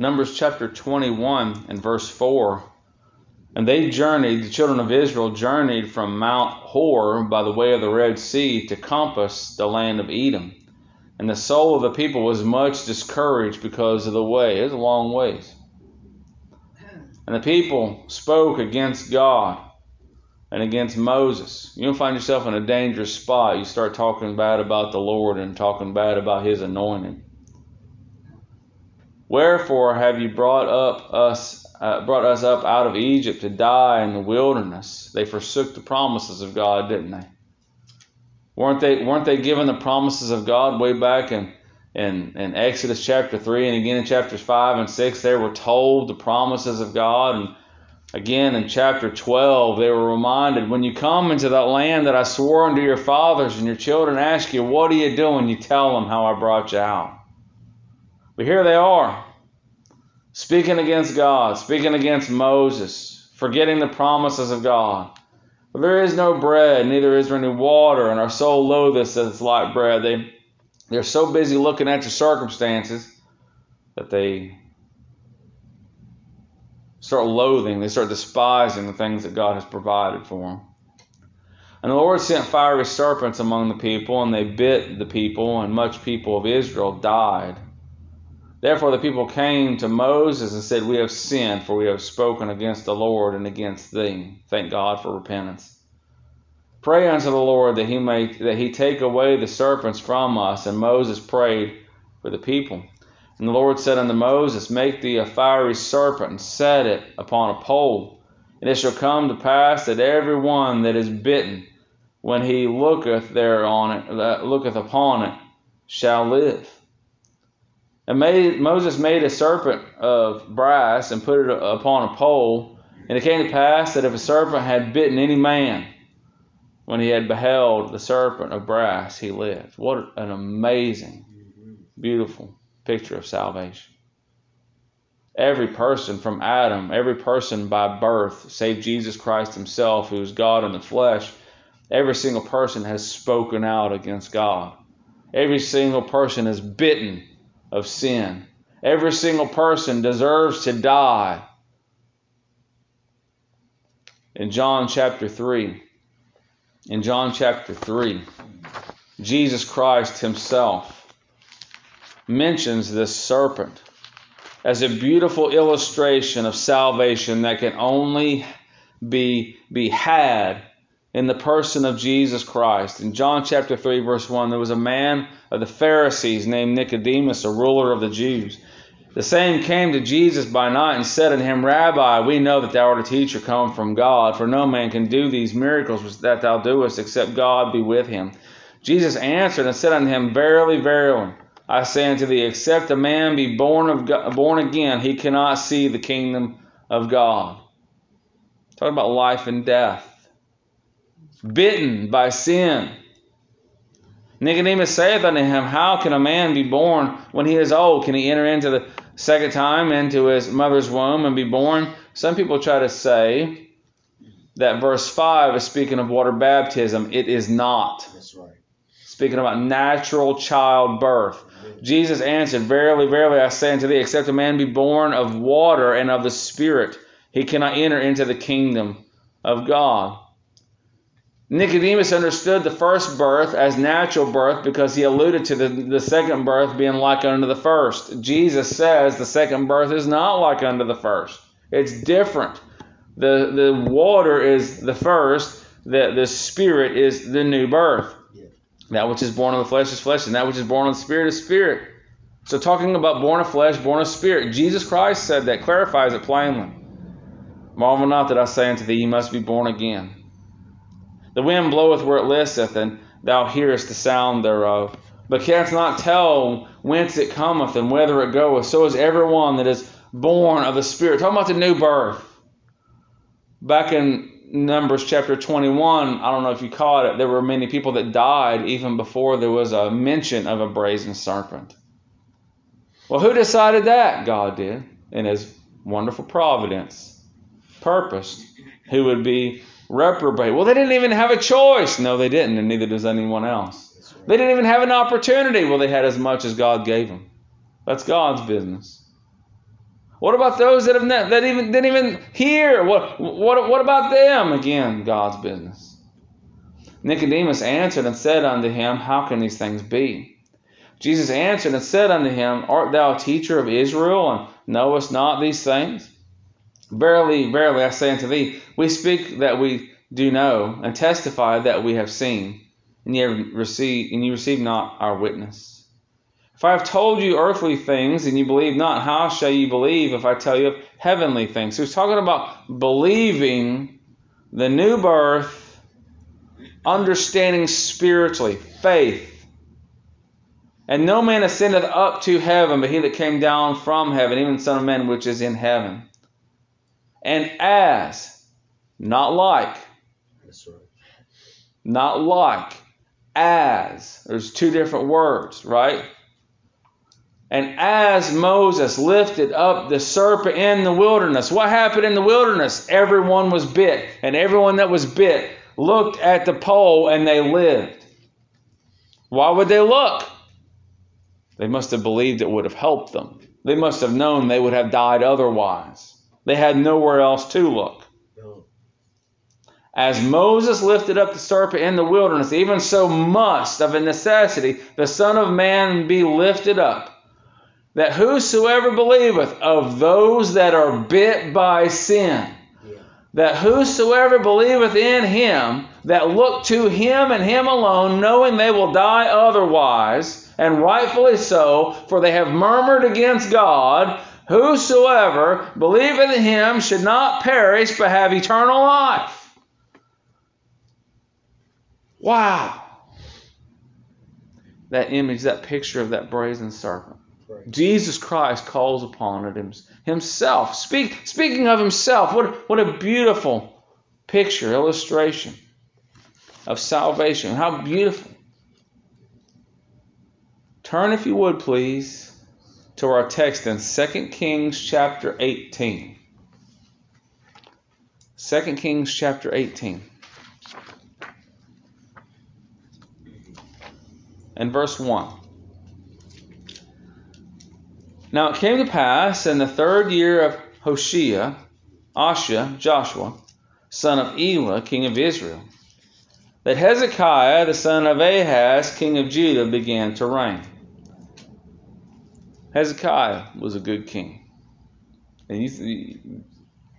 Numbers chapter 21 and verse 4. And they journeyed, the children of Israel journeyed from Mount Hor by the way of the Red Sea to compass the land of Edom. And the soul of the people was much discouraged because of the way. It was a long ways. And the people spoke against God and against Moses. You'll find yourself in a dangerous spot. You start talking bad about the Lord and talking bad about his anointing. Wherefore have you brought up us uh, brought us up out of Egypt to die in the wilderness? They forsook the promises of God, didn't they? Weren't they weren't they given the promises of God way back in in, in Exodus chapter three and again in chapters five and six? They were told the promises of God and Again, in chapter 12, they were reminded when you come into that land that I swore unto your fathers, and your children ask you, What are you doing? You tell them how I brought you out. But here they are, speaking against God, speaking against Moses, forgetting the promises of God. But there is no bread, neither is there any water, and our soul loatheth it's like bread. They, they're so busy looking at your circumstances that they start loathing, they start despising the things that God has provided for them. And the Lord sent fiery serpents among the people, and they bit the people, and much people of Israel died. Therefore the people came to Moses and said, We have sinned, for we have spoken against the Lord and against thee. Thank God for repentance. Pray unto the Lord that he may that he take away the serpents from us. And Moses prayed for the people. And the Lord said unto Moses, Make thee a fiery serpent, and set it upon a pole. And it shall come to pass that every one that is bitten, when he looketh thereon it, looketh upon it, shall live. And made, Moses made a serpent of brass and put it upon a pole. And it came to pass that if a serpent had bitten any man, when he had beheld the serpent of brass, he lived. What an amazing, beautiful picture of salvation. Every person from Adam, every person by birth, save Jesus Christ himself, who is God in the flesh, every single person has spoken out against God. Every single person is bitten of sin. Every single person deserves to die. In John chapter 3, in John chapter 3, Jesus Christ himself mentions this serpent as a beautiful illustration of salvation that can only be, be had in the person of Jesus Christ. In John chapter 3, verse 1, there was a man of the Pharisees named Nicodemus, a ruler of the Jews. The same came to Jesus by night and said unto him, Rabbi, we know that thou art a teacher come from God, for no man can do these miracles that thou doest except God be with him. Jesus answered and said unto him, Verily, verily, I say unto thee, except a man be born of God, born again, he cannot see the kingdom of God. Talk about life and death. Bitten by sin. Nicodemus saith unto him, How can a man be born when he is old? Can he enter into the second time into his mother's womb and be born? Some people try to say that verse 5 is speaking of water baptism. It is not. That's right. Speaking about natural childbirth. Jesus answered, Verily, verily, I say unto thee, except a man be born of water and of the Spirit, he cannot enter into the kingdom of God. Nicodemus understood the first birth as natural birth because he alluded to the, the second birth being like unto the first. Jesus says the second birth is not like unto the first. It's different. The, the water is the first, the, the spirit is the new birth. That which is born of the flesh is flesh, and that which is born of the spirit is spirit. So talking about born of flesh, born of spirit, Jesus Christ said that, clarifies it plainly. Marvel not that I say unto thee, ye must be born again. The wind bloweth where it listeth, and thou hearest the sound thereof, but canst not tell whence it cometh and whither it goeth. So is everyone that is born of the Spirit. Talking about the new birth. Back in Numbers chapter 21, I don't know if you caught it, there were many people that died even before there was a mention of a brazen serpent. Well, who decided that? God did, in His wonderful providence, purposed who would be reprobate. Well, they didn't even have a choice. No, they didn't, and neither does anyone else. They didn't even have an opportunity. Well, they had as much as God gave them. That's God's business. What about those that have ne- that even didn't even hear? What what what about them? Again, God's business. Nicodemus answered and said unto him, How can these things be? Jesus answered and said unto him, Art thou a teacher of Israel, and knowest not these things? Verily, verily, I say unto thee, we speak that we do know, and testify that we have seen, and ye receive, and ye receive not our witness. If I have told you earthly things, and you believe not, how shall you believe if I tell you of heavenly things? So he's talking about believing the new birth, understanding spiritually, faith and no man ascendeth up to heaven, but he that came down from heaven, even the Son of Man which is in heaven. And as, not like, not like, as, there's two different words, right? And as Moses lifted up the serpent in the wilderness, what happened in the wilderness? Everyone was bit, and everyone that was bit looked at the pole and they lived. Why would they look? They must have believed it would have helped them. They must have known they would have died otherwise. They had nowhere else to look. As Moses lifted up the serpent in the wilderness, even so must, of a necessity, the Son of Man be lifted up, that whosoever believeth of those that are bit by sin, that whosoever believeth in him, that look to him and him alone, knowing they will die otherwise, and rightfully so, for they have murmured against God. Whosoever believeth in him should not perish, but have eternal life. Wow. That image, that picture of that brazen serpent. Right. Jesus Christ calls upon it himself. Speak, speaking of himself, what, what a beautiful picture, illustration of salvation. How beautiful. Turn, if you would, please, to our text in 2 Kings chapter 18. 2 Kings chapter 18. And verse 1. Now it came to pass in the third year of Hoshea, Asha, Joshua, son of Elah, king of Israel, that Hezekiah, the son of Ahaz, king of Judah, began to reign. Hezekiah was a good king. And you,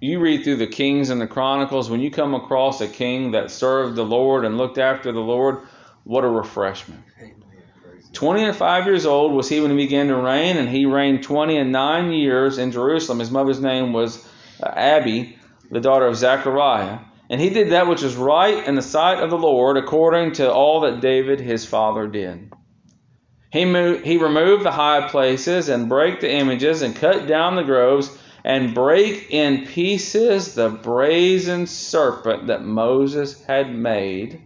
you read through the Kings and the Chronicles, when you come across a king that served the Lord and looked after the Lord, what a refreshment. 20 and 5 years old was he when he began to reign, and he reigned 20 and 9 years in Jerusalem. His mother's name was uh, Abi, the daughter of Zechariah. And he did that which is right in the sight of the Lord, according to all that David his father did. He, moved, he removed the high places and brake the images and cut down the groves and brake in pieces the brazen serpent that Moses had made.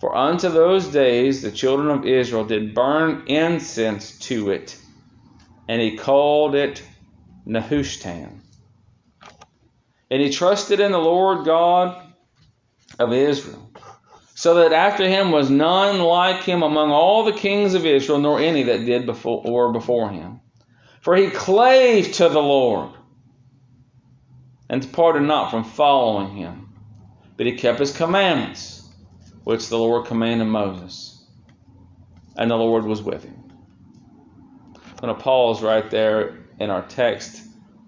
For unto those days the children of Israel did burn incense to it, and he called it Nehushtan. And he trusted in the Lord God of Israel so that after him was none like him among all the kings of Israel, nor any that did before or before him. For he clave to the Lord, and departed not from following him, but he kept his commandments, which the Lord commanded Moses, and the Lord was with him. I'm going to pause right there in our text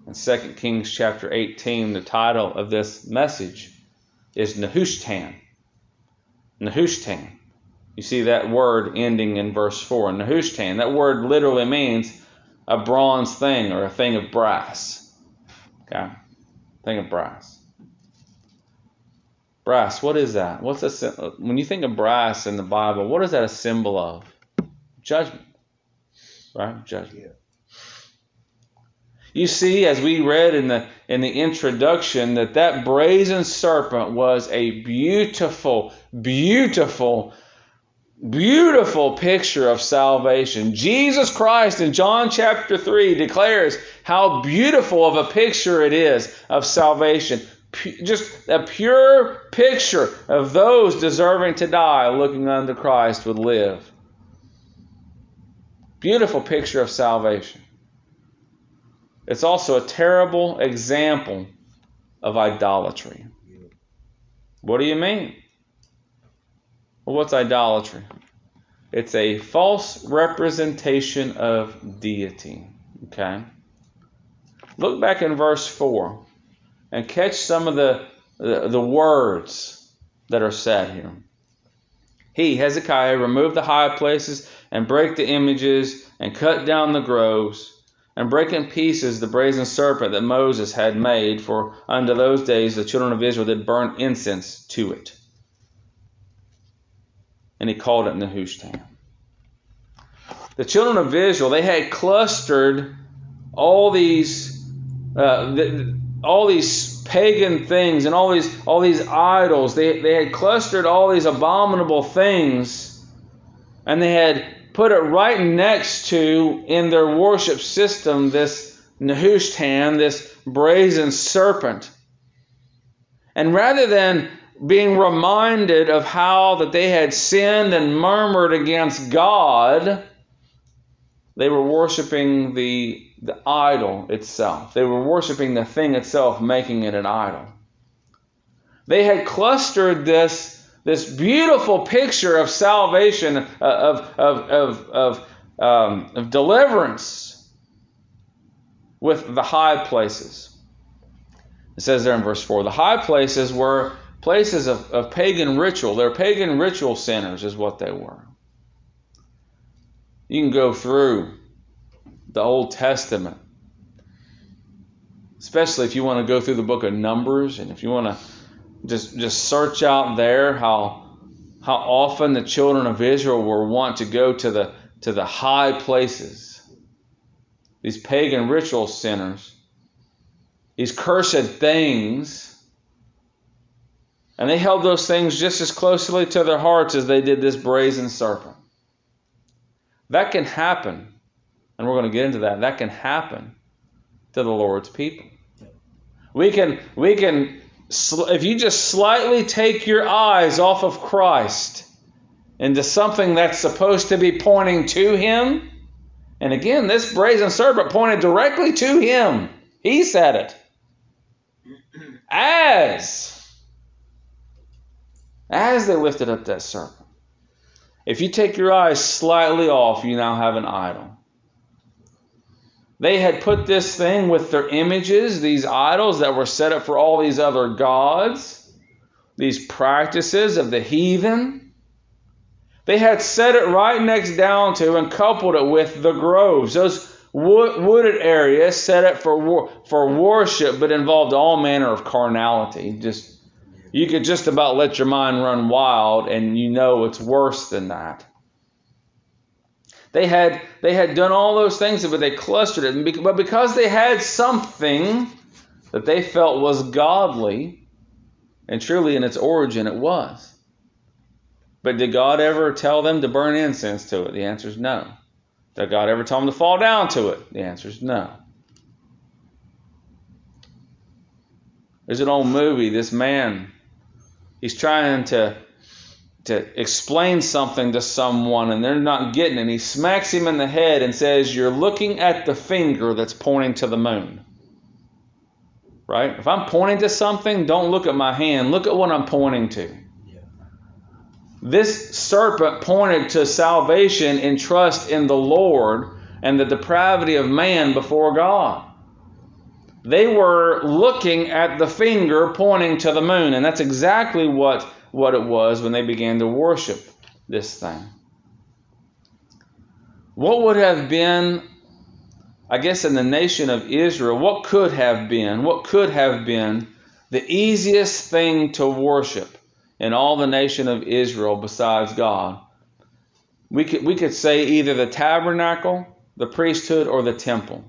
in 2 Kings chapter 18. The title of this message is Nehushtan Nehushtan. You see that word ending in verse 4. Nehushtan. That word literally means a bronze thing or a thing of brass. Okay? Thing of brass. Brass, what is that? What's a, when you think of brass in the Bible, what is that a symbol of? Judgment. Right? Judgment. Yeah. You see, as we read in the in the introduction, that that brazen serpent was a beautiful, beautiful, beautiful picture of salvation. Jesus Christ in John chapter 3 declares how beautiful of a picture it is of salvation. Just a pure picture of those deserving to die looking unto Christ would live. Beautiful picture of salvation. It's also a terrible example of idolatry. What do you mean? Well, what's idolatry? It's a false representation of deity. Okay? Look back in verse 4 and catch some of the, the, the words that are said here. He, Hezekiah, removed the high places and brake the images and cut down the groves and break in pieces the brazen serpent that Moses had made, for unto those days the children of Israel did burn incense to it. And he called it Nehushtan. The children of Israel, they had clustered all these uh, the, all these pagan things and all these all these idols. They, they had clustered all these abominable things, and they had put it right next to in their worship system this Nehushtan, this brazen serpent. And rather than being reminded of how that they had sinned and murmured against God, they were worshiping the the idol itself. They were worshiping the thing itself, making it an idol. They had clustered this, this beautiful picture of salvation, uh, of, of, of, of, um, of deliverance, with the high places. It says there in verse 4 the high places were places of, of pagan ritual. They're pagan ritual centers, is what they were. You can go through the Old Testament. Especially if you want to go through the book of Numbers and if you want to just just search out there how how often the children of Israel were wont to go to the to the high places. These pagan ritual centers. These cursed things. And they held those things just as closely to their hearts as they did this brazen serpent. That can happen and we're going to get into that. That can happen to the Lord's people. We can, we can, if you just slightly take your eyes off of Christ into something that's supposed to be pointing to Him, and again, this brazen serpent pointed directly to Him. He said it. As, as they lifted up that serpent. If you take your eyes slightly off, you now have an idol. They had put this thing with their images, these idols that were set up for all these other gods, these practices of the heathen. They had set it right next down to and coupled it with the groves, those wooded areas set up for for worship, but involved all manner of carnality. Just you could just about let your mind run wild, and you know it's worse than that. They had, they had done all those things, but they clustered it. But because they had something that they felt was godly, and truly in its origin it was. But did God ever tell them to burn incense to it? The answer is no. Did God ever tell them to fall down to it? The answer is no. There's an old movie. This man, he's trying to to explain something to someone and they're not getting it. And he smacks him in the head and says, You're looking at the finger that's pointing to the moon. Right? If I'm pointing to something, don't look at my hand. Look at what I'm pointing to. This serpent pointed to salvation and trust in the Lord and the depravity of man before God. They were looking at the finger pointing to the moon, and that's exactly what what it was when they began to worship this thing. What would have been, I guess, in the nation of Israel, what could have been, what could have been the easiest thing to worship in all the nation of Israel besides God? We could, we could say either the tabernacle, the priesthood, or the temple.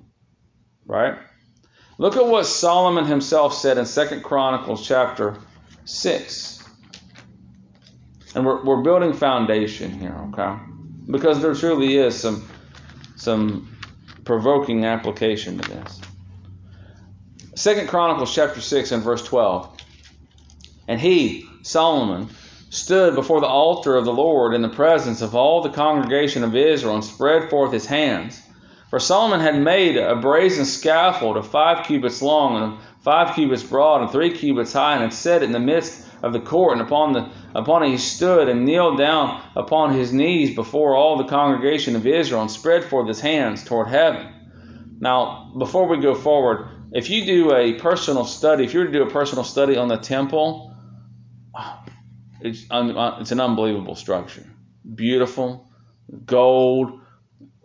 Right? Look at what Solomon himself said in Second Chronicles chapter 6. And we're, we're building foundation here, okay? Because there truly is some some provoking application to this. Second Chronicles chapter 6 and verse 12. And he, Solomon, stood before the altar of the Lord in the presence of all the congregation of Israel and spread forth his hands. For Solomon had made a brazen scaffold of five cubits long and five cubits broad and three cubits high, and had set it in the midst of the court. And upon the upon it he stood and kneeled down upon his knees before all the congregation of Israel, and spread forth his hands toward heaven. Now, before we go forward, if you do a personal study, if you were to do a personal study on the temple, it's, it's an unbelievable structure. Beautiful, gold,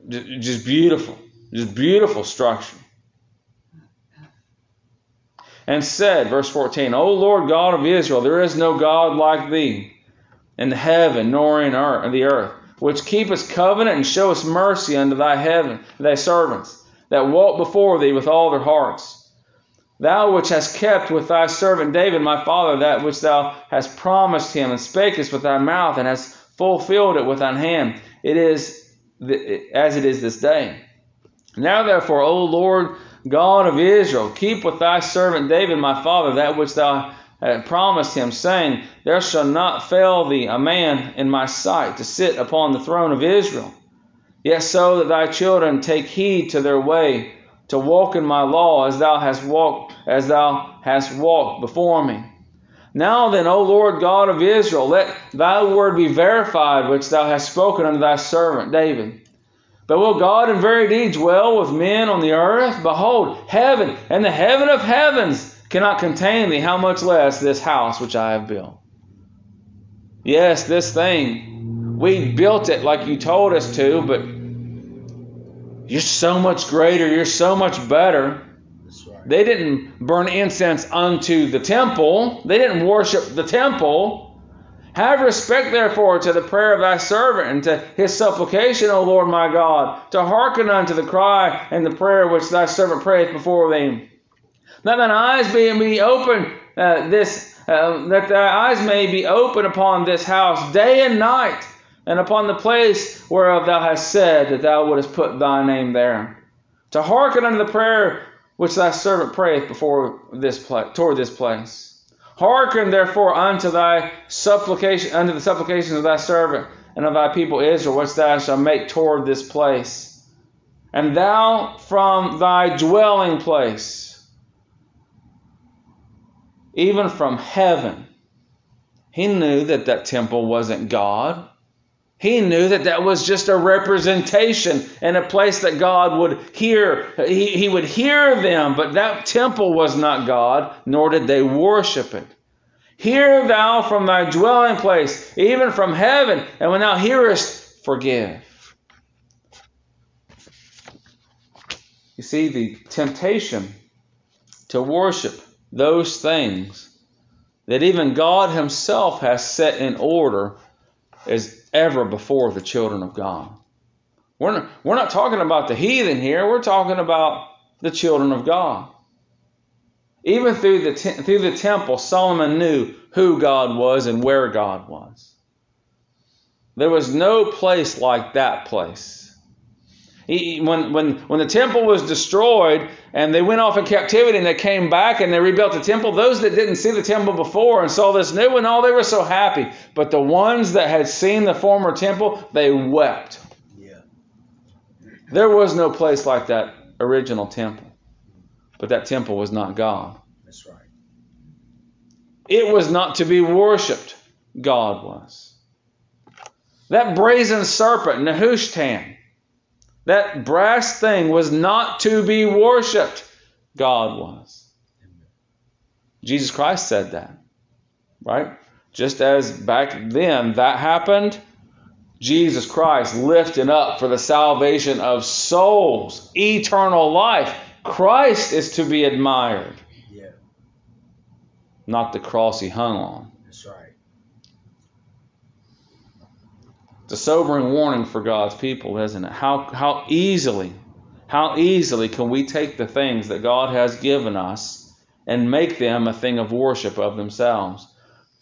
just beautiful, just beautiful structure. And said, verse 14, O Lord God of Israel, there is no God like thee in heaven nor in earth, the earth, which keepeth covenant and showeth mercy unto thy heaven, thy servants that walk before thee with all their hearts. Thou which hast kept with thy servant David my father that which thou hast promised him, and spakest with thy mouth, and hast fulfilled it with thine hand. It is as it is this day. Now therefore, O Lord God of Israel, keep with thy servant David my father that which thou hast promised him, saying, There shall not fail thee a man in my sight to sit upon the throne of Israel. Yet so that thy children take heed to their way, to walk in my law as thou hast walked, as thou hast walked before me. Now then, O Lord God of Israel, let thy word be verified which thou hast spoken unto thy servant David. But will God in very deed dwell with men on the earth? Behold, heaven and the heaven of heavens cannot contain thee, how much less this house which I have built. Yes, this thing we built it like you told us to, but you're so much greater, you're so much better. Right. They didn't burn incense unto the temple, they didn't worship the temple. Have respect, therefore, to the prayer of thy servant and to his supplication, O Lord my God, to hearken unto the cry and the prayer which thy servant prayeth before thee. Let thine eyes be, be open, uh, this, uh, that thy eyes may be open upon this house day and night, and upon the place whereof thou hast said that thou wouldest put thy name there, to hearken unto the prayer which thy servant prayeth before this place, toward this place. Hearken therefore unto thy supplication, unto the supplications of thy servant and of thy people Israel, which thou shalt make toward this place. And thou from thy dwelling place, even from heaven, he knew that that temple wasn't God. He knew that that was just a representation and a place that God would hear. He, he would hear them, but that temple was not God, nor did they worship it. Hear thou from thy dwelling place, even from heaven, and when thou hearest, forgive. You see, the temptation to worship those things that even God Himself has set in order is ever before the children of God. We're not, we're not talking about the heathen here, we're talking about the children of God. Even through the, te- through the temple, Solomon knew who God was and where God was. There was no place like that place. He, when, when, when the temple was destroyed and they went off in captivity and they came back and they rebuilt the temple, those that didn't see the temple before and saw this new one, oh, they were so happy. But the ones that had seen the former temple, they wept. Yeah. There was no place like that original temple. But that temple was not God. That's right. It was not to be worshiped. God was. That brazen serpent, Nehushtan, that brass thing was not to be worshiped. God was. Jesus Christ said that. Right? Just as back then that happened, Jesus Christ lifted up for the salvation of souls, eternal life. Christ is to be admired. Yeah. Not the cross he hung on. It's a sobering warning for God's people, isn't it? How, how easily, how easily can we take the things that God has given us and make them a thing of worship of themselves?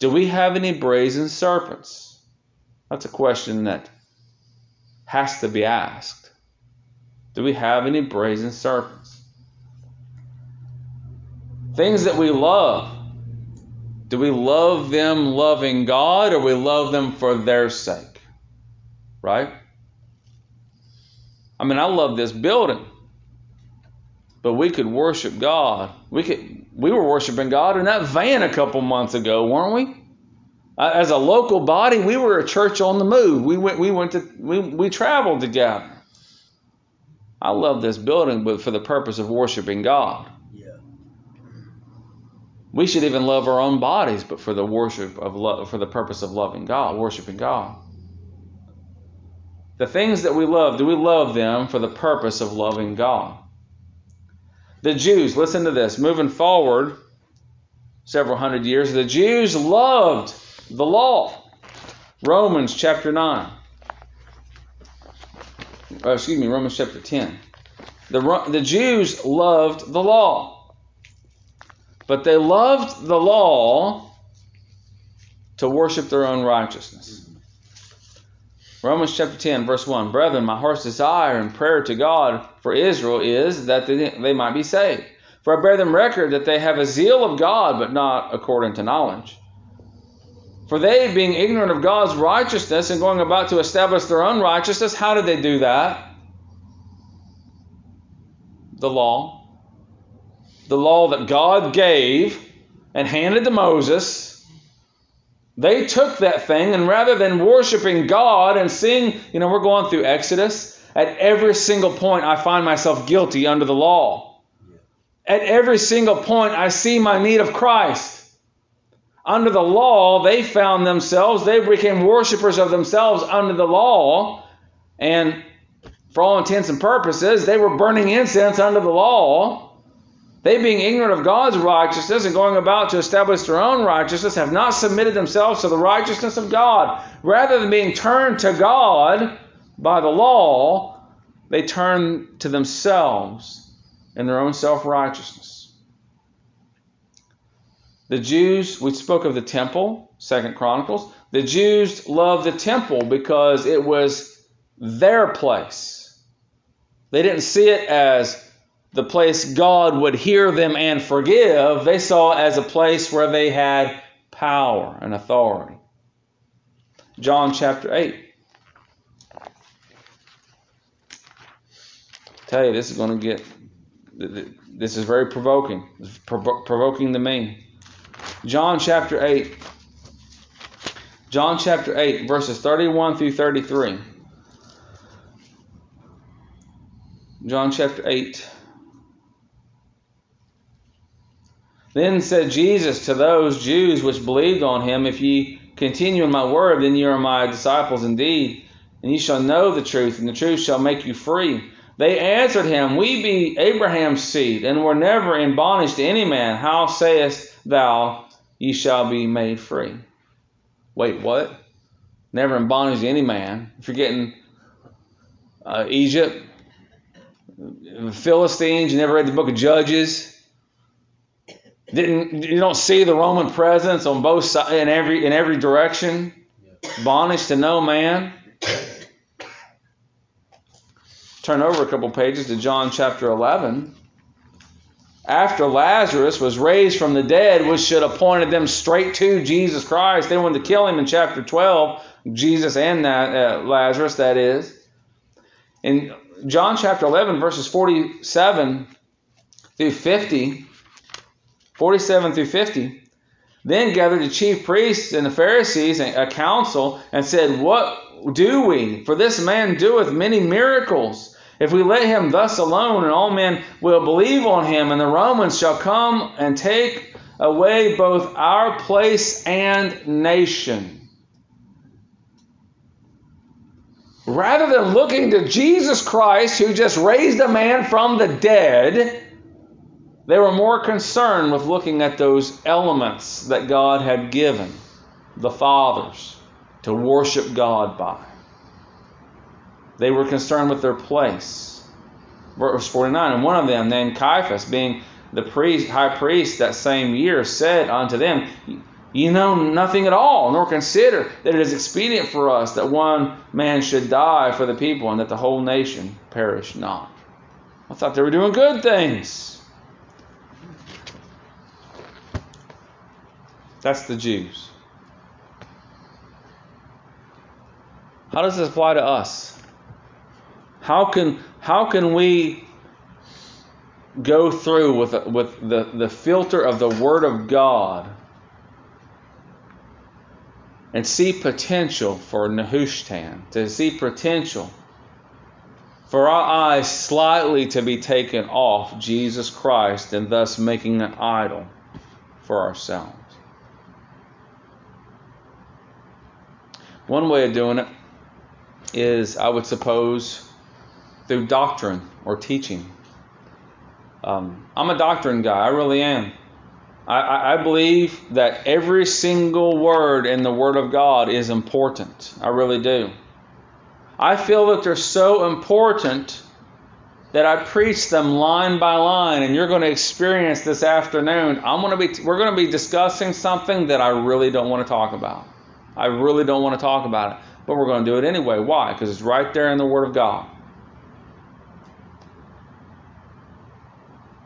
Do we have any brazen serpents? That's a question that has to be asked. Do we have any brazen serpents? Things that we love. Do we love them loving God or we love them for their sake? Right? I mean, I love this building. But we could worship God. We could we were worshiping God in that van a couple months ago, weren't we? As a local body, we were a church on the move. We went we went to we, we traveled together. I love this building, but for the purpose of worshiping God. Yeah. We should even love our own bodies, but for the worship of love, for the purpose of loving God, worshiping God. The things that we love, do we love them for the purpose of loving God? The Jews, listen to this, moving forward several hundred years, the Jews loved the law. Romans chapter 9 uh, excuse me, Romans chapter 10. The, the Jews loved the law, but they loved the law to worship their own righteousness. Romans chapter 10, verse 1 Brethren, my heart's desire and prayer to God for Israel is that they, might be saved. For I bear them record that they have a zeal of God, but not according to knowledge. For they, being ignorant of God's righteousness and going about to establish their own righteousness, how did they do that? The law. The law that God gave and handed to Moses. They took that thing, and rather than worshiping God and seeing, you know, we're going through Exodus. At every single point, I find myself guilty under the law. At every single point, I see my need of Christ under the law, they found themselves, they became worshippers of themselves under the law. And for all intents and purposes, they were burning incense under the law. They, being ignorant of God's righteousness and going about to establish their own righteousness, have not submitted themselves to the righteousness of God. Rather than being turned to God by the law, they turn to themselves in their own self righteousness. The Jews, we spoke of the temple, Second Chronicles. The Jews loved the temple because it was their place. They didn't see it as the place God would hear them and forgive. They saw as a place where they had power and authority. John chapter 8. tell you, this is going to get, this is very provoking. It's provoking to me. John chapter 8. John chapter 8, verses 31 through 33. John chapter 8. Then said Jesus to those Jews which believed on him, If ye continue in my word, then ye are my disciples indeed, and ye shall know the truth, and the truth shall make you free. They answered him, We be Abraham's seed, and were never in bondage to any man. How sayest thou, ye shall be made free. Wait, what? Never in bondage to any man. Forgetting uh, Egypt, Philistines. You never read the book of Judges. Didn't you don't see the Roman presence on both sides in every in every direction? Bondage to no man. Turn over a couple pages to John chapter 11 after Lazarus was raised from the dead, which should have pointed them straight to Jesus Christ. They wanted to kill him in chapter 12, Jesus and uh, Lazarus, that is. In John chapter 11, verses 47 through 50, 47 through 50, then gathered the chief priests and the Pharisees a council and said, What do we? For this man doeth many miracles. If we let him thus alone, and all men will believe on him, and the Romans shall come and take away both our place and nation. Rather than looking to Jesus Christ, who just raised a man from the dead, they were more concerned with looking at those elements that God had given the fathers to worship God by. They were concerned with their place. Verse 49 And one of them, named Caiaphas, being the priest, high priest that same year, said unto them, You know nothing at all, nor consider that it is expedient for us that one man should die for the people, and that the whole nation perish not. I thought they were doing good things. That's the Jews. How does this apply to us? How can how can we go through with with the, the filter of the Word of God and see potential for Nehushtan, to see potential for our eyes slightly to be taken off Jesus Christ and thus making an idol for ourselves. One way of doing it is, I would suppose, through doctrine or teaching. Um, I'm a doctrine guy, I really am. I, I, believe that every single word in the Word of God is important. I really do. I feel that they're so important that I preach them line by line, and you're going to experience this afternoon. I'm going to be, we're going to be discussing something that I really don't want to talk about. I really don't want to talk about it, but we're going to do it anyway. Why? Because it's right there in the Word of God.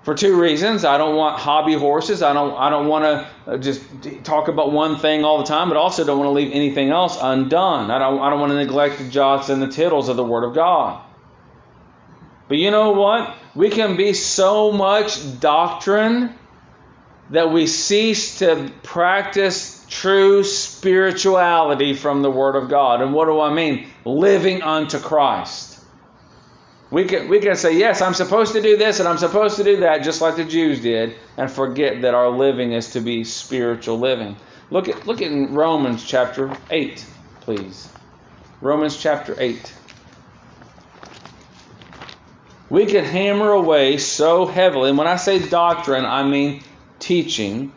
For two reasons. I don't want hobby horses. I don't. I don't want to uh, just talk about one thing all the time, but also don't want to leave anything else undone. I don't. I don't want to neglect the jots and the tittles of the Word of God. But you know what? We can be so much doctrine that we cease to practice true spirituality from the Word of God. And what do I mean? Living unto Christ. We can, we can say, yes, I'm supposed to do this and I'm supposed to do that, just like the Jews did, and forget that our living is to be spiritual living. Look at, look at Romans chapter 8, please. Romans chapter 8. We can hammer away so heavily, and when I say doctrine, I mean teaching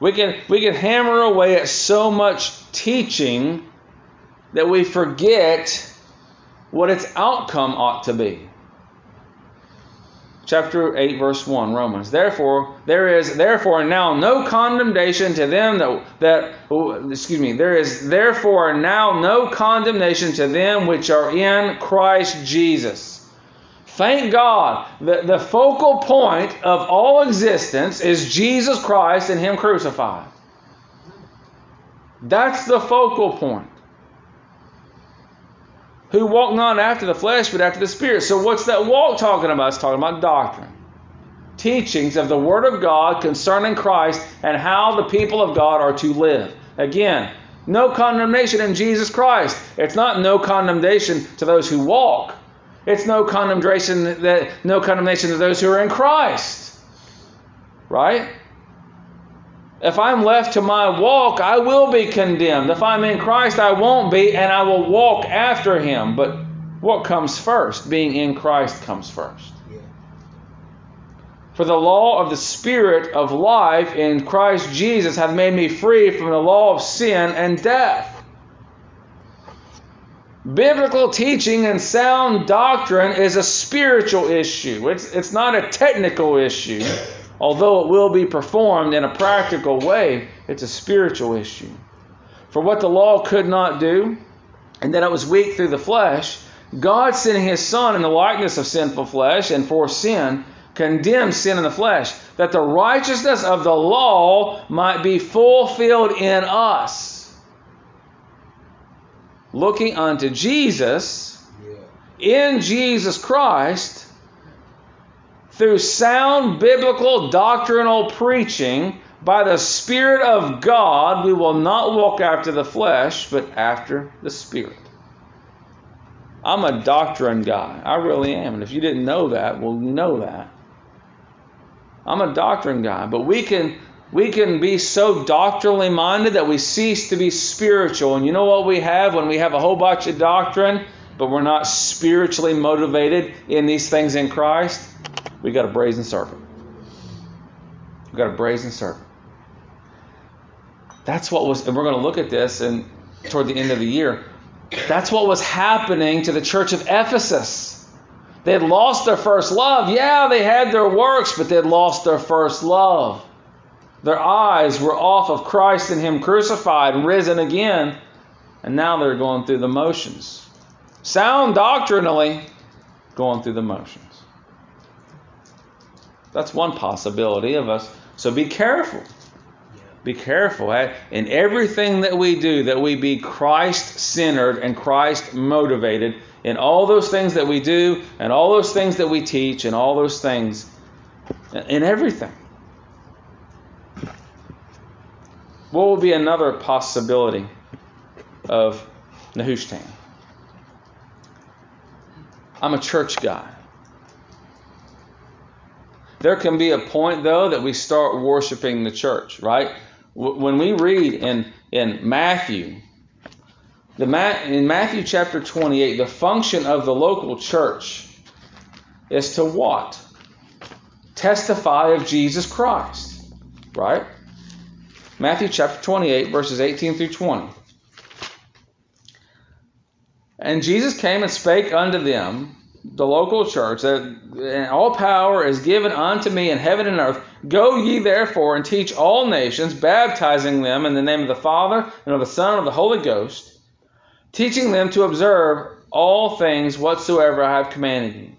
we can, we can hammer away at so much teaching that we forget what its outcome ought to be. Chapter 8, verse 1, Romans. Therefore, there is therefore now no condemnation to them that, that oh, excuse me, there is therefore now no condemnation to them which are in Christ Jesus Thank God that the focal point of all existence is Jesus Christ and Him crucified. That's the focal point. Who walk not after the flesh, but after the Spirit. So, what's that walk talking about? It's talking about doctrine. Teachings of the Word of God concerning Christ and how the people of God are to live. Again, no condemnation in Jesus Christ. It's not no condemnation to those who walk. It's no condemnation that no condemnation to those who are in Christ. Right? If I'm left to my walk, I will be condemned. If I'm in Christ, I won't be, and I will walk after him. But what comes first? Being in Christ comes first. For the law of the Spirit of life in Christ Jesus hath made me free from the law of sin and death. Biblical teaching and sound doctrine is a spiritual issue. It's, it's not a technical issue. Although it will be performed in a practical way, it's a spiritual issue. For what the law could not do, and that it was weak through the flesh, God sending his Son in the likeness of sinful flesh, and for sin, condemned sin in the flesh, that the righteousness of the law might be fulfilled in us looking unto Jesus, in Jesus Christ, through sound biblical doctrinal preaching, by the Spirit of God, we will not walk after the flesh, but after the Spirit. I'm a doctrine guy. I really am. And if you didn't know that, well, you know that. I'm a doctrine guy. But we can we can be so doctrinally minded that we cease to be spiritual. And you know what we have when we have a whole bunch of doctrine, but we're not spiritually motivated in these things in Christ? We got a brazen serpent. We got a brazen serpent. That's what was, and we're going to look at this and toward the end of the year. That's what was happening to the church of Ephesus. They had lost their first love. Yeah, they had their works, but they had lost their first love. Their eyes were off of Christ and Him crucified and risen again, and now they're going through the motions. Sound doctrinally, going through the motions. That's one possibility of us. So be careful. Be careful in everything that we do that we be Christ centered and Christ motivated in all those things that we do, and all those things that we teach, and all those things in everything. What would be another possibility of Nehushtan? I'm a church guy. There can be a point, though, that we start worshiping the church, right? When we read in, in Matthew, the Ma- in Matthew chapter 28, the function of the local church is to what? Testify of Jesus Christ, right? Matthew chapter 28, verses 18 through 20. And Jesus came and spake unto them, the local church, that all power is given unto me in heaven and earth. Go ye therefore and teach all nations, baptizing them in the name of the Father and of the Son and of the Holy Ghost, teaching them to observe all things whatsoever I have commanded you.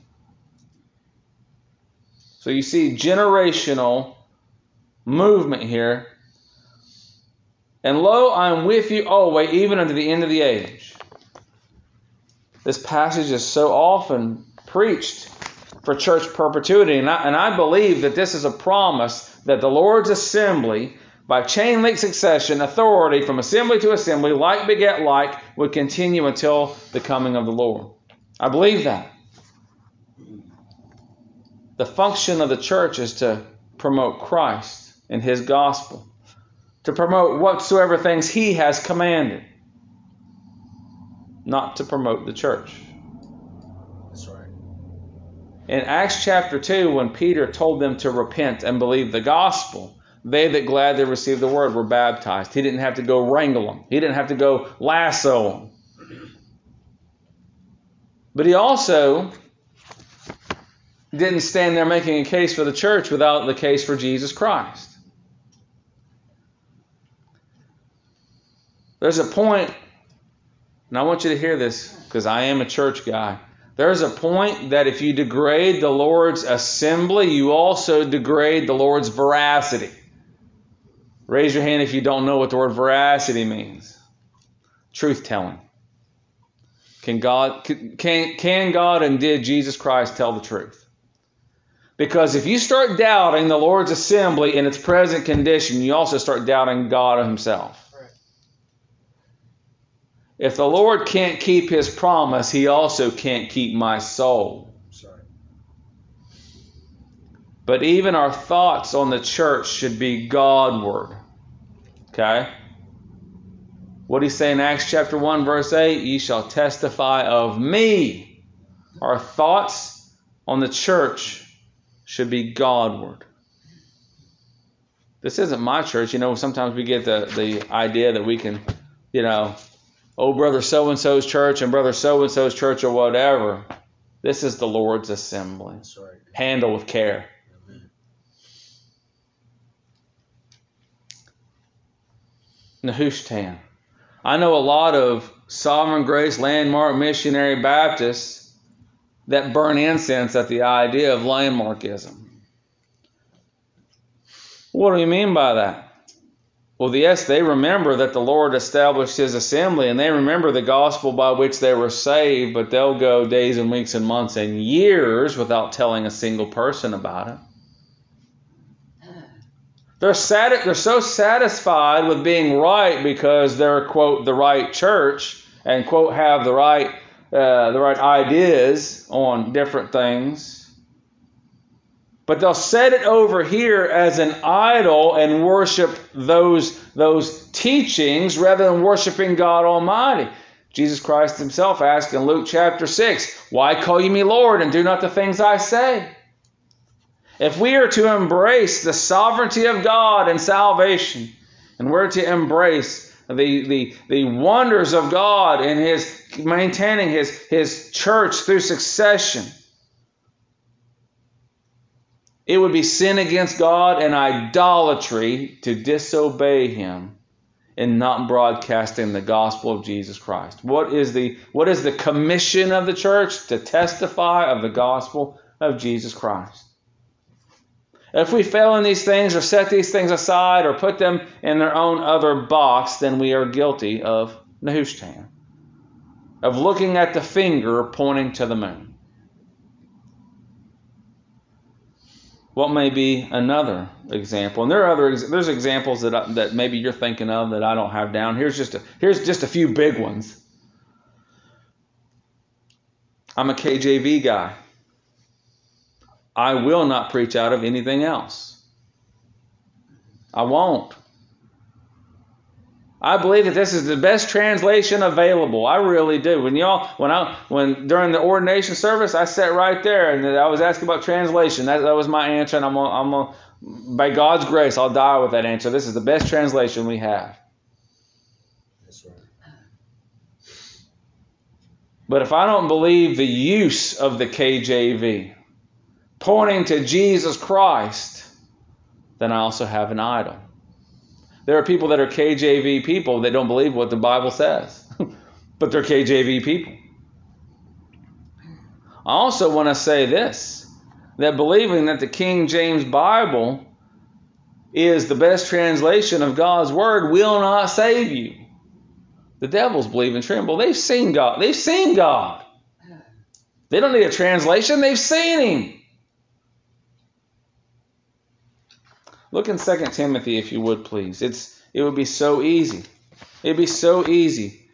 So you see generational movement here and lo, I am with you always, even unto the end of the age. This passage is so often preached for church perpetuity, and I, and I believe that this is a promise that the Lord's assembly, by chain link succession, authority from assembly to assembly, like beget like, would continue until the coming of the Lord. I believe that. The function of the church is to promote Christ and his gospel to promote whatsoever things he has commanded, not to promote the church. That's right. In Acts chapter 2, when Peter told them to repent and believe the gospel, they that gladly received the word were baptized. He didn't have to go wrangle them, he didn't have to go lasso them. But he also didn't stand there making a case for the church without the case for Jesus Christ. There's a point, and I want you to hear this because I am a church guy. There's a point that if you degrade the Lord's assembly, you also degrade the Lord's veracity. Raise your hand if you don't know what the word veracity means. Truth telling. Can God can can God and did Jesus Christ tell the truth? Because if you start doubting the Lord's assembly in its present condition, you also start doubting God himself. If the Lord can't keep his promise, he also can't keep my soul. Sorry. But even our thoughts on the church should be Godward. Okay? What do he say in Acts chapter 1, verse 8? Ye shall testify of me. Our thoughts on the church should be Godward. This isn't my church. You know, sometimes we get the, the idea that we can, you know, oh, brother so and so's church and brother so and so's church or whatever. This is the Lord's assembly. That's right. Handle with care. Amen. Nehushtan. I know a lot of Sovereign Grace Landmark Missionary Baptists that burn incense at the idea of landmarkism. What do you mean by that? Well, yes, they remember that the Lord established His assembly and they remember the gospel by which they were saved, but they'll go days and weeks and months and years without telling a single person about it. They're, sat- they're so satisfied with being right because they're, quote, the right church and, quote, have the right, uh, the right ideas on different things but they'll set it over here as an idol and worship those, those teachings rather than worshiping God Almighty. Jesus Christ himself asked in Luke chapter 6, Why call you me Lord and do not the things I say? If we are to embrace the sovereignty of God and salvation, and we're to embrace the, the, the wonders of God in his maintaining his, his church through succession, it would be sin against God and idolatry to disobey Him in not broadcasting the gospel of Jesus Christ. What is the what is the commission of the church? To testify of the gospel of Jesus Christ. If we fail in these things or set these things aside or put them in their own other box, then we are guilty of Nehushtan. of looking at the finger pointing to the moon. What may be another example? And there are other there's examples that I, that maybe you're thinking of that I don't have down. Here's just a, here's just a few big ones. I'm a KJV guy. I will not preach out of anything else. I won't. I believe that this is the best translation available. I really do. When y'all, when I, when during the ordination service, I sat right there and I was asking about translation. That, that was my answer, and I'm, gonna, I'm gonna, by God's grace, I'll die with that answer. This is the best translation we have. That's right. But if I don't believe the use of the KJV, pointing to Jesus Christ, then I also have an idol. There are people that are KJV people that don't believe what the Bible says, but they're KJV people. I also want to say this that believing that the King James Bible is the best translation of God's Word will not save you. The devils believe and tremble. They've seen God. They've seen God. They don't need a translation. They've seen Him. Look in 2 Timothy, if you would, please. It's it would be so easy. It'd be so easy.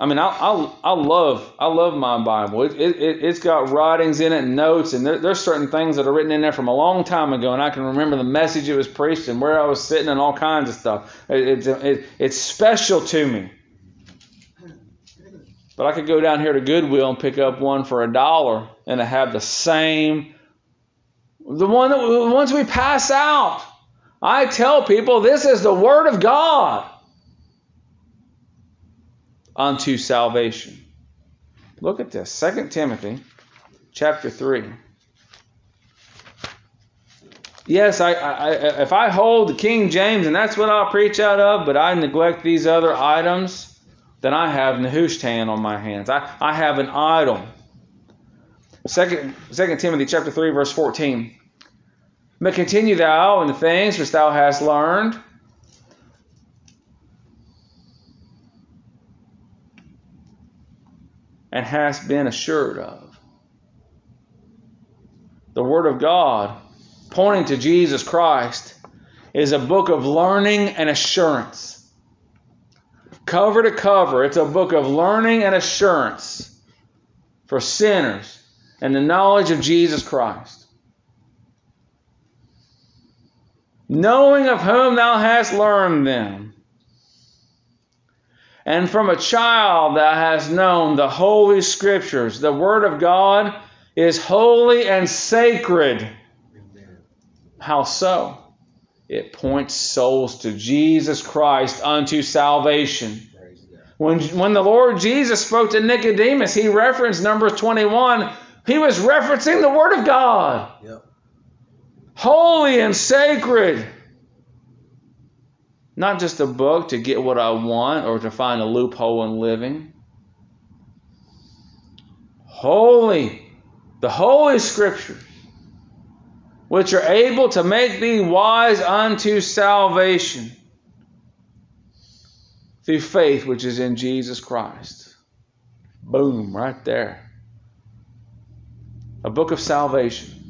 I mean, I, I, I love I love my Bible. It, it, it's got writings in it and notes, and there, there's certain things that are written in there from a long time ago, and I can remember the message it was preached and where I was sitting and all kinds of stuff. It, it, it, it's special to me. But I could go down here to Goodwill and pick up one for a dollar, and have the same the one that ones we pass out. I tell people this is the word of God unto salvation. Look at this. 2 Timothy chapter 3. Yes, I, I, if I hold the King James and that's what I'll preach out of, but I neglect these other items, then I have Nehushtan on my hands. I, I have an idol. Second, 2 Timothy chapter 3, verse 14. But continue thou in the things which thou hast learned. And hast been assured of. The Word of God, pointing to Jesus Christ, is a book of learning and assurance. Cover to cover, it's a book of learning and assurance for sinners and the knowledge of Jesus Christ. Knowing of whom thou hast learned them. And from a child thou hast known the holy scriptures. The word of God is holy and sacred. How so? It points souls to Jesus Christ unto salvation. When, when the Lord Jesus spoke to Nicodemus, he referenced Numbers 21. He was referencing the Word of God, Yep. holy and sacred. Not just a book to get what I want or to find a loophole in living. Holy, the Holy Scriptures, which are able to make thee wise unto salvation through faith which is in Jesus Christ. Boom, right there. A book of salvation.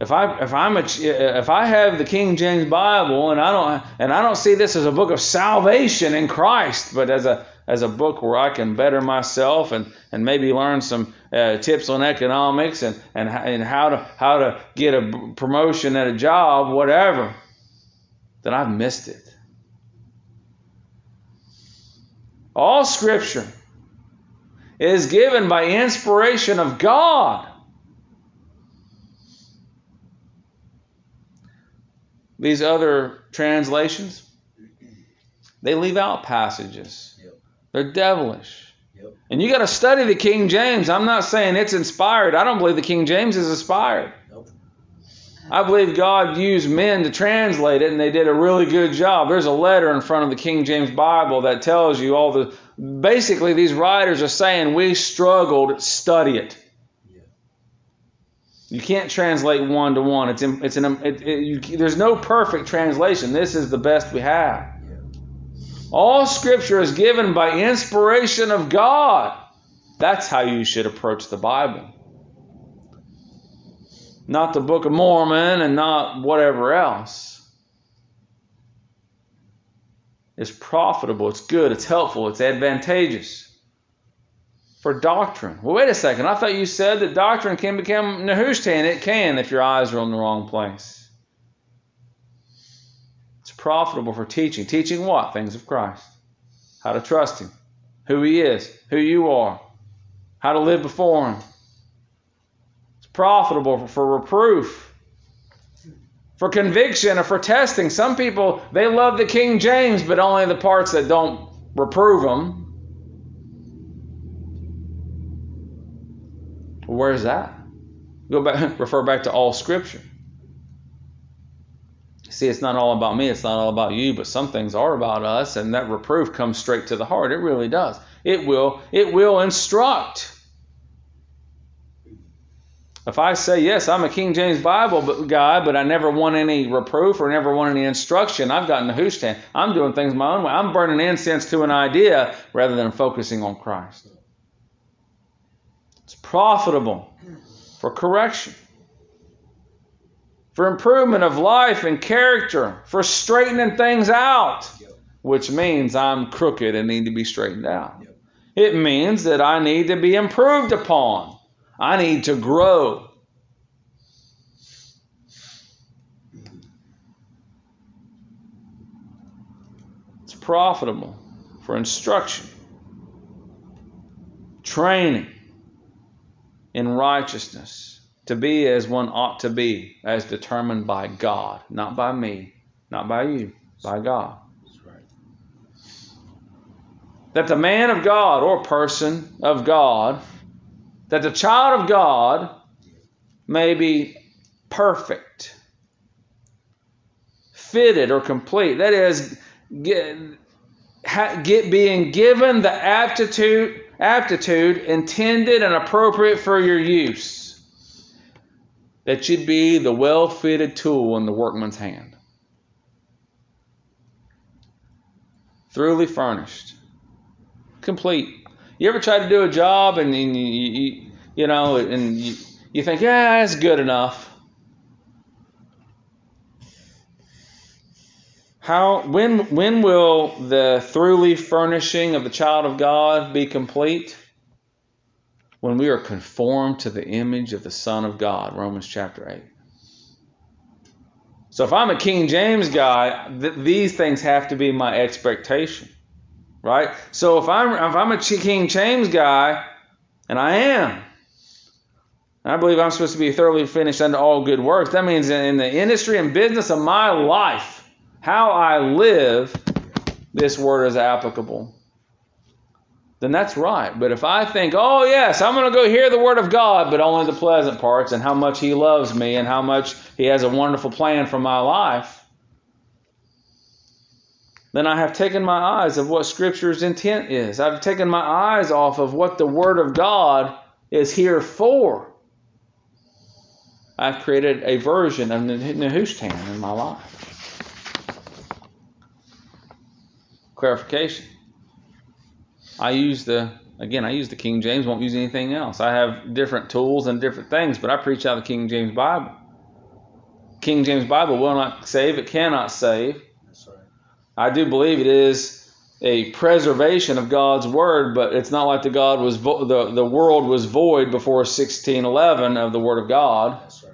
If I if I'm a if I have the King James Bible and I don't and I don't see this as a book of salvation in Christ, but as a as a book where I can better myself and, and maybe learn some uh, tips on economics and, and and how to how to get a promotion at a job, whatever, then I've missed it. All Scripture is given by inspiration of God. These other translations, they leave out passages. Yep. They're devilish. Yep. And you got to study the King James. I'm not saying it's inspired. I don't believe the King James is inspired. Nope. I believe God used men to translate it, and they did a really good job. There's a letter in front of the King James Bible that tells you all the. Basically, these writers are saying we struggled. Study it. You can't translate one to one. It's in, it's an it, it, you, there's no perfect translation. This is the best we have. All scripture is given by inspiration of God. That's how you should approach the Bible. Not the Book of Mormon and not whatever else. It's profitable, it's good, it's helpful, it's advantageous for doctrine. Well, wait a second. I thought you said that doctrine can become Nehushtan. It can if your eyes are on the wrong place. It's profitable for teaching. Teaching what? Things of Christ. How to trust Him. Who He is. Who you are. How to live before Him. It's profitable for reproof. For conviction or for testing. Some people, they love the King James, but only the parts that don't reprove them. Where's that? Go back, refer back to all Scripture. See, it's not all about me, it's not all about you, but some things are about us, and that reproof comes straight to the heart. It really does. It will, it will instruct. If I say, yes, I'm a King James Bible guy, but I never want any reproof or never want any instruction, I've got Nehushtan. I'm doing things my own way. I'm burning incense to an idea rather than focusing on Christ. It's profitable for correction, for improvement of life and character, for straightening things out, which means I'm crooked and need to be straightened out. It means that I need to be improved upon. I need to grow. It's profitable for instruction, training in righteousness, to be as one ought to be, as determined by God, not by me, not by you, by God. That the man of God or person of God that the child of God may be perfect, fitted or complete. That is, get, get, being given the aptitude, aptitude intended and appropriate for your use. That you'd be the well fitted tool in the workman's hand. Thoroughly furnished, complete. You ever try to do a job and, you, you, you know, and you, you think, yeah, that's good enough. How when when will the thoroughly furnishing of the child of God be complete? When we are conformed to the image of the Son of God, Romans chapter 8. So if I'm a King James guy, th- these things have to be my expectation right? So if I'm if I'm a King James guy, and I am, I believe I'm supposed to be thoroughly finished unto all good works. That means in the industry and business of my life, how I live, this word is applicable. Then that's right. But if I think, oh yes, I'm going to go hear the word of God, but only the pleasant parts and how much He loves me and how much He has a wonderful plan for my life, then I have taken my eyes of what Scripture's intent is. I've taken my eyes off of what the Word of God is here for. I've created a version of Nehushtan in my life. Clarification. I use the again, I use the King James, won't use anything else. I have different tools and different things, but I preach out the King James Bible. King James Bible will not save, it cannot save. I do believe it is a preservation of God's word, but it's not like the God was vo- the the world was void before 1611 of the word of God. Right.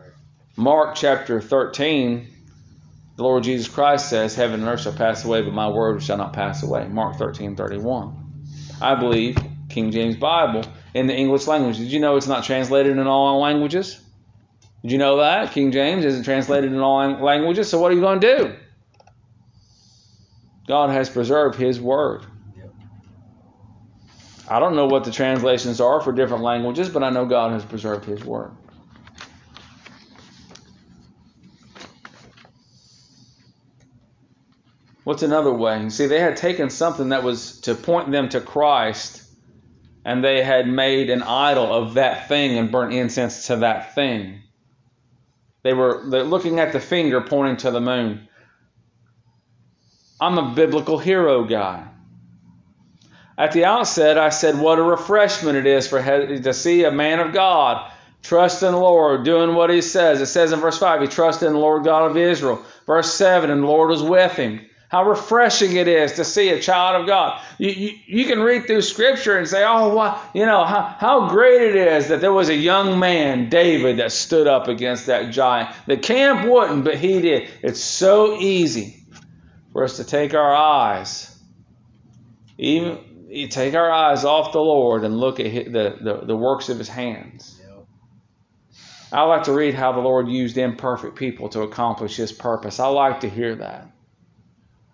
Mark chapter 13, the Lord Jesus Christ says, "Heaven and earth shall pass away, but my word shall not pass away." Mark 13, 31. I believe King James Bible in the English language. Did you know it's not translated in all languages? Did you know that King James isn't translated in all languages? So what are you going to do? God has preserved His Word. I don't know what the translations are for different languages, but I know God has preserved His Word. What's another way? See, they had taken something that was to point them to Christ, and they had made an idol of that thing and burnt incense to that thing. They were looking at the finger pointing to the moon. I'm a biblical hero guy. At the outset, I said what a refreshment it is for to see a man of God trust in the Lord, doing what he says. It says in verse 5, he trusted in the Lord God of Israel. Verse 7, and the Lord was with him. How refreshing it is to see a child of God. You, you, you can read through Scripture and say, oh, wow, you know, how, how great it is that there was a young man, David, that stood up against that giant. The camp wouldn't, but he did. It's so easy for us to take our eyes, even you take our eyes off the Lord and look at the, the, the works of his hands. I like to read how the Lord used imperfect people to accomplish his purpose. I like to hear that.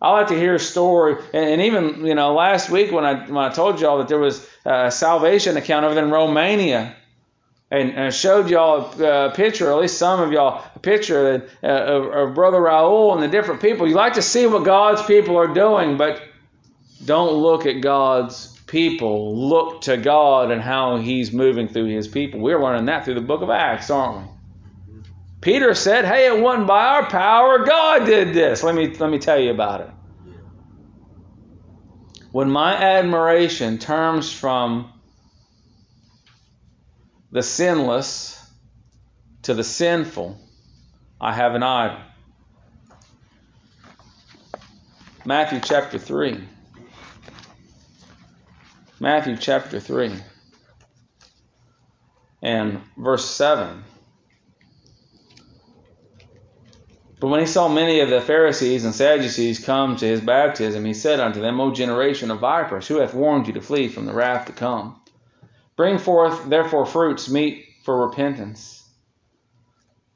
I like to hear a story, and even you know, last week when I when I told y'all that there was a salvation account over in Romania, and, and I showed y'all a, picture, at least some of y'all, a picture of, of Brother Raul and the different people. You like to see what God's people are doing, but don't look at God's people. Look to God and how He's moving through His people. We're learning that through the book of Acts, aren't we? Peter said, Hey, it wasn't by our power. God did this. Let me, let me tell you about it. When my admiration turns from the sinless to the sinful, I have an idol. Matthew chapter 3. Matthew chapter 3 and verse 7. But when he saw many of the Pharisees and Sadducees come to his baptism, he said unto them, O generation of vipers, who hath warned you to flee from the wrath to come? Bring forth therefore fruits meet for repentance.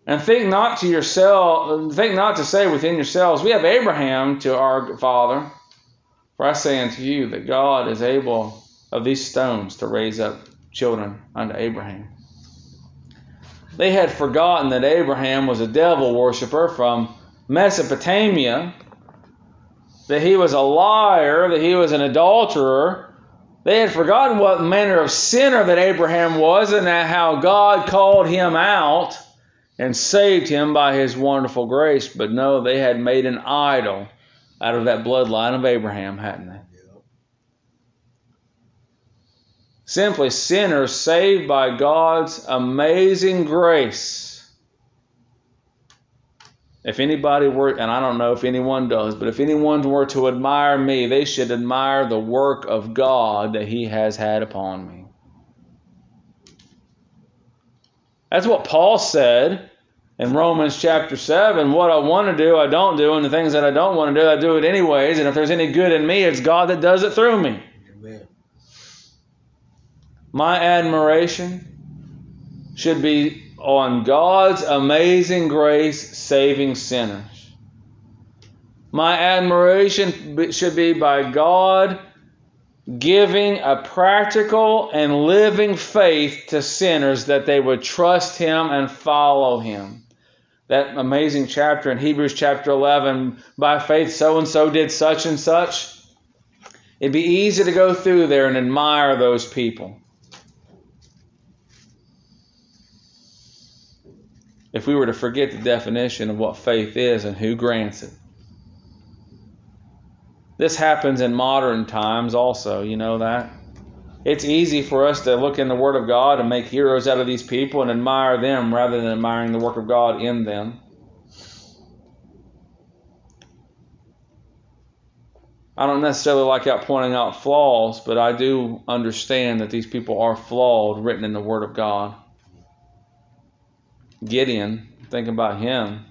And think not to yourself, think not to say within yourselves, We have Abraham to our father. For I say unto you that God is able of these stones to raise up children unto Abraham. They had forgotten that Abraham was a devil worshiper from Mesopotamia, that he was a liar, that he was an adulterer. They had forgotten what manner of sinner that Abraham was and how God called him out and saved him by his wonderful grace. But no, they had made an idol out of that bloodline of Abraham, hadn't they? Simply sinners saved by God's amazing grace. If anybody were, and I don't know if anyone does, but if anyone were to admire me, they should admire the work of God that He has had upon me. That's what Paul said in Romans chapter 7. What I want to do, I don't do, and the things that I don't want to do, I do it anyways. And if there's any good in me, it's God that does it through me. Amen. My admiration should be on God's amazing grace saving sinners. My admiration should be by God giving a practical and living faith to sinners that they would trust Him and follow Him. That amazing chapter in Hebrews chapter 11 by faith, so and so did such and such. It'd be easy to go through there and admire those people. if we were to forget the definition of what faith is and who grants it. This happens in modern times also, you know that? It's easy for us to look in the Word of God and make heroes out of these people and admire them rather than admiring the work of God in them. I don't necessarily like out pointing out flaws, but I do understand that these people are flawed, written in the Word of God. Gideon, think about him.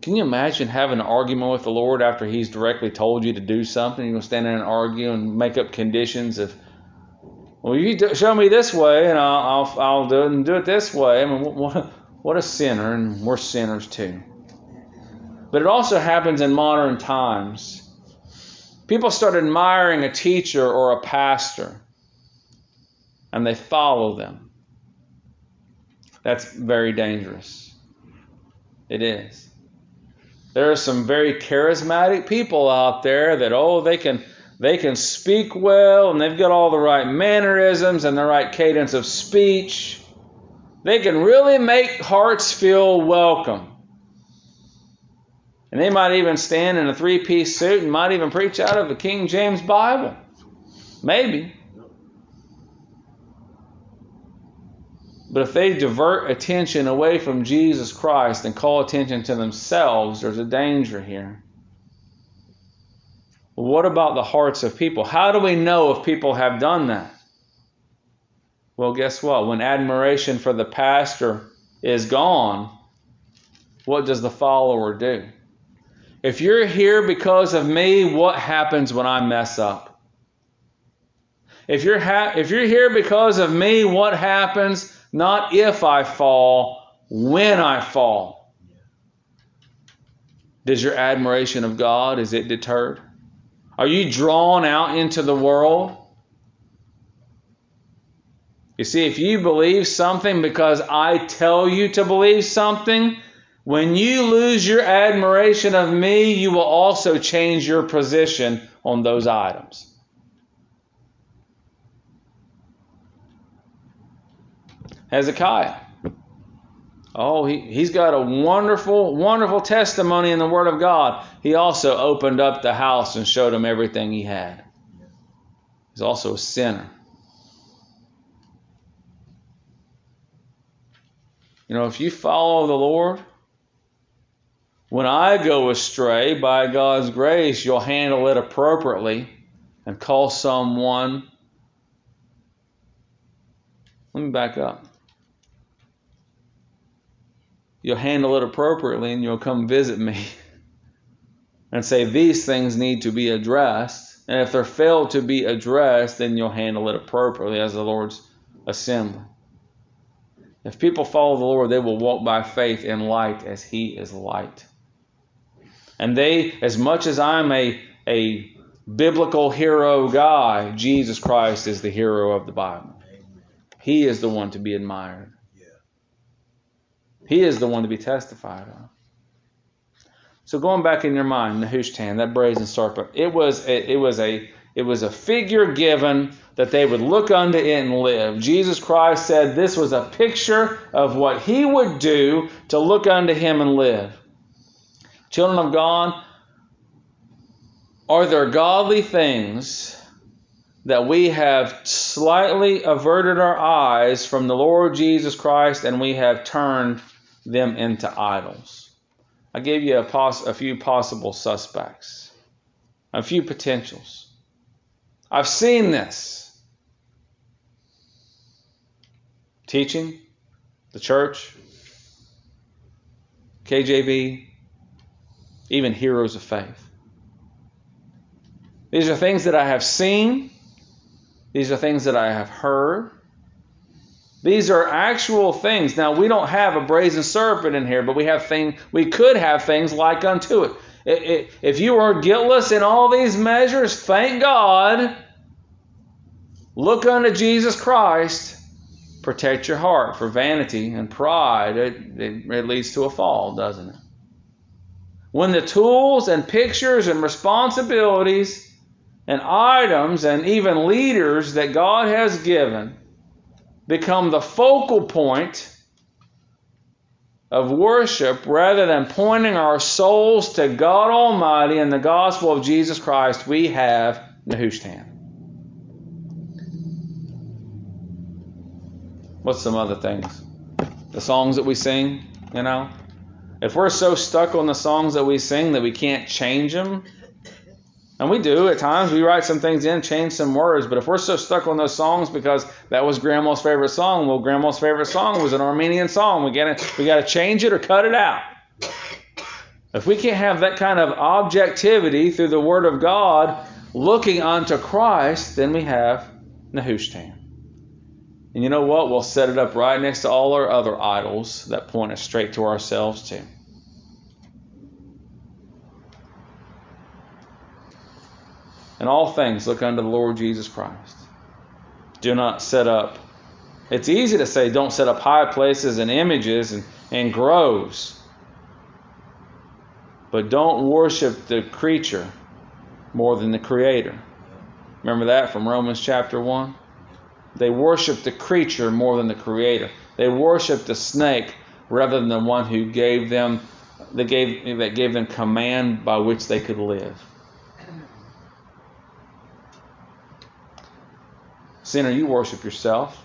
Can you imagine having an argument with the Lord after He's directly told you to do something? You're going to stand there and argue and make up conditions of, well, you show me this way and I'll, I'll, I'll do it and do it this way. I mean, what, what a sinner, and we're sinners too. But it also happens in modern times. People start admiring a teacher or a pastor and they follow them. That's very dangerous. It is. There are some very charismatic people out there that oh they can they can speak well and they've got all the right mannerisms and the right cadence of speech. They can really make hearts feel welcome. And they might even stand in a three piece suit and might even preach out of the King James Bible. Maybe. But if they divert attention away from Jesus Christ and call attention to themselves, there's a danger here. What about the hearts of people? How do we know if people have done that? Well, guess what? When admiration for the pastor is gone, what does the follower do? If you're here because of me, what happens when I mess up? If you're ha- if you're here because of me, what happens not if I fall, when I fall? Does your admiration of God is it deterred? Are you drawn out into the world? You see, if you believe something because I tell you to believe something, when you lose your admiration of me, you will also change your position on those items. Hezekiah. Oh, he, he's got a wonderful, wonderful testimony in the Word of God. He also opened up the house and showed him everything he had. He's also a sinner. You know, if you follow the Lord, when I go astray, by God's grace, you'll handle it appropriately and call someone. Let me back up. You'll handle it appropriately and you'll come visit me and say, These things need to be addressed. And if they're failed to be addressed, then you'll handle it appropriately as the Lord's assembly. If people follow the Lord, they will walk by faith in light as He is light. And they, as much as I'm a, a biblical hero guy, Jesus Christ is the hero of the Bible. He is the one to be admired. He is the one to be testified of. So going back in your mind, Nehushtan, that brazen serpent, it was a, it was a it was a figure given that they would look unto it and live. Jesus Christ said this was a picture of what he would do to look unto him and live. Children of God, are there godly things that we have slightly averted our eyes from the Lord Jesus Christ and we have turned them into idols? I gave you a, pos- a few possible suspects, a few potentials. I've seen this. Teaching, the church, KJV, even heroes of faith. These are things that I have seen. These are things that I have heard. These are actual things. Now we don't have a brazen serpent in here, but we have thing. We could have things like unto it. If you are guiltless in all these measures, thank God. Look unto Jesus Christ. Protect your heart for vanity and pride. It, it, it leads to a fall, doesn't it? When the tools and pictures and responsibilities and items and even leaders that God has given become the focal point of worship rather than pointing our souls to God Almighty and the gospel of Jesus Christ, we have Nehushtan. What's some other things? The songs that we sing, you know? If we're so stuck on the songs that we sing that we can't change them, and we do at times, we write some things in, change some words, but if we're so stuck on those songs because that was grandma's favorite song, well, grandma's favorite song was an Arminian song. We gotta we gotta change it or cut it out. If we can't have that kind of objectivity through the Word of God, looking unto Christ, then we have Nehushtan. And you know what? We'll set it up right next to all our other idols that point us straight to ourselves too. In all things, look unto the Lord Jesus Christ. Do not set up. It's easy to say, don't set up high places and images and, and groves. But don't worship the creature more than the Creator. Remember that from Romans chapter 1? They worship the creature more than the Creator. They worship the snake rather than the one who gave them that gave that gave them command by which they could live. Sinner, you worship yourself.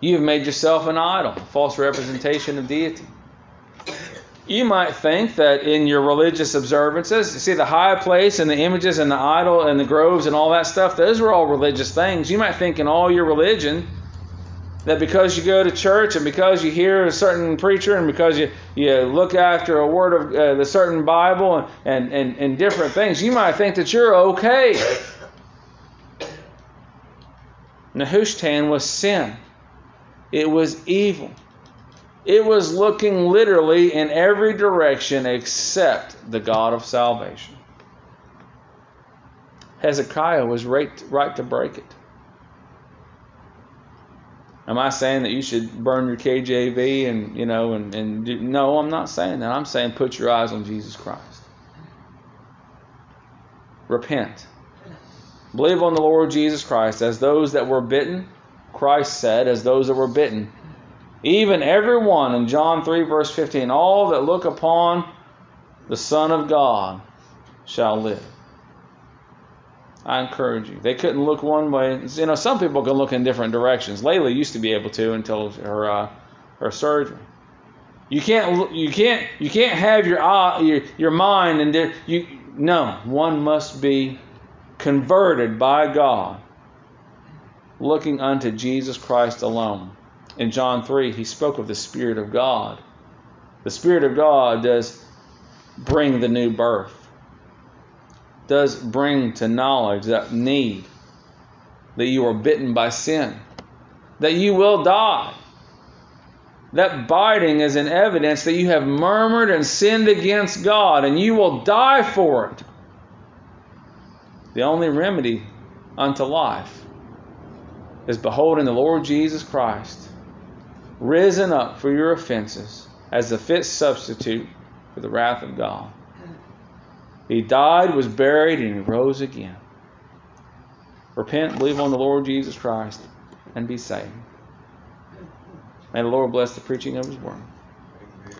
You have made yourself an idol, a false representation of deity. You might think that in your religious observances, you see the high place and the images and the idol and the groves and all that stuff, those are all religious things. You might think in all your religion that because you go to church and because you hear a certain preacher and because you, you look after a word of uh, the certain Bible and, and, and different things, you might think that you're okay. Nehushtan was sin. It was evil. It was looking literally in every direction except the God of salvation. Hezekiah was right, right to break it. Am I saying that you should burn your KJV and you know and, and do, no, I'm not saying that. I'm saying put your eyes on Jesus Christ. Repent. Believe on the Lord Jesus Christ as those that were bitten, Christ said, as those that were bitten. Even every one in John 3, verse 15, all that look upon the Son of God shall live. I encourage you. They couldn't look one way. You know, some people can look in different directions. Layla used to be able to until her uh, her surgery. You can't you can't you can't have your eye, your your mind and you no one must be converted by God, looking unto Jesus Christ alone. In John 3, he spoke of the Spirit of God. The Spirit of God does bring the new birth, does bring to knowledge that need that you are bitten by sin, that you will die. That biting is an evidence that you have murmured and sinned against God, and you will die for it the only remedy unto life is beholding the Lord Jesus Christ risen up for your offenses as the fit substitute for the wrath of God. He died, was buried, and he rose again. Repent, believe on the Lord Jesus Christ, and be saved. May the Lord bless the preaching of his word.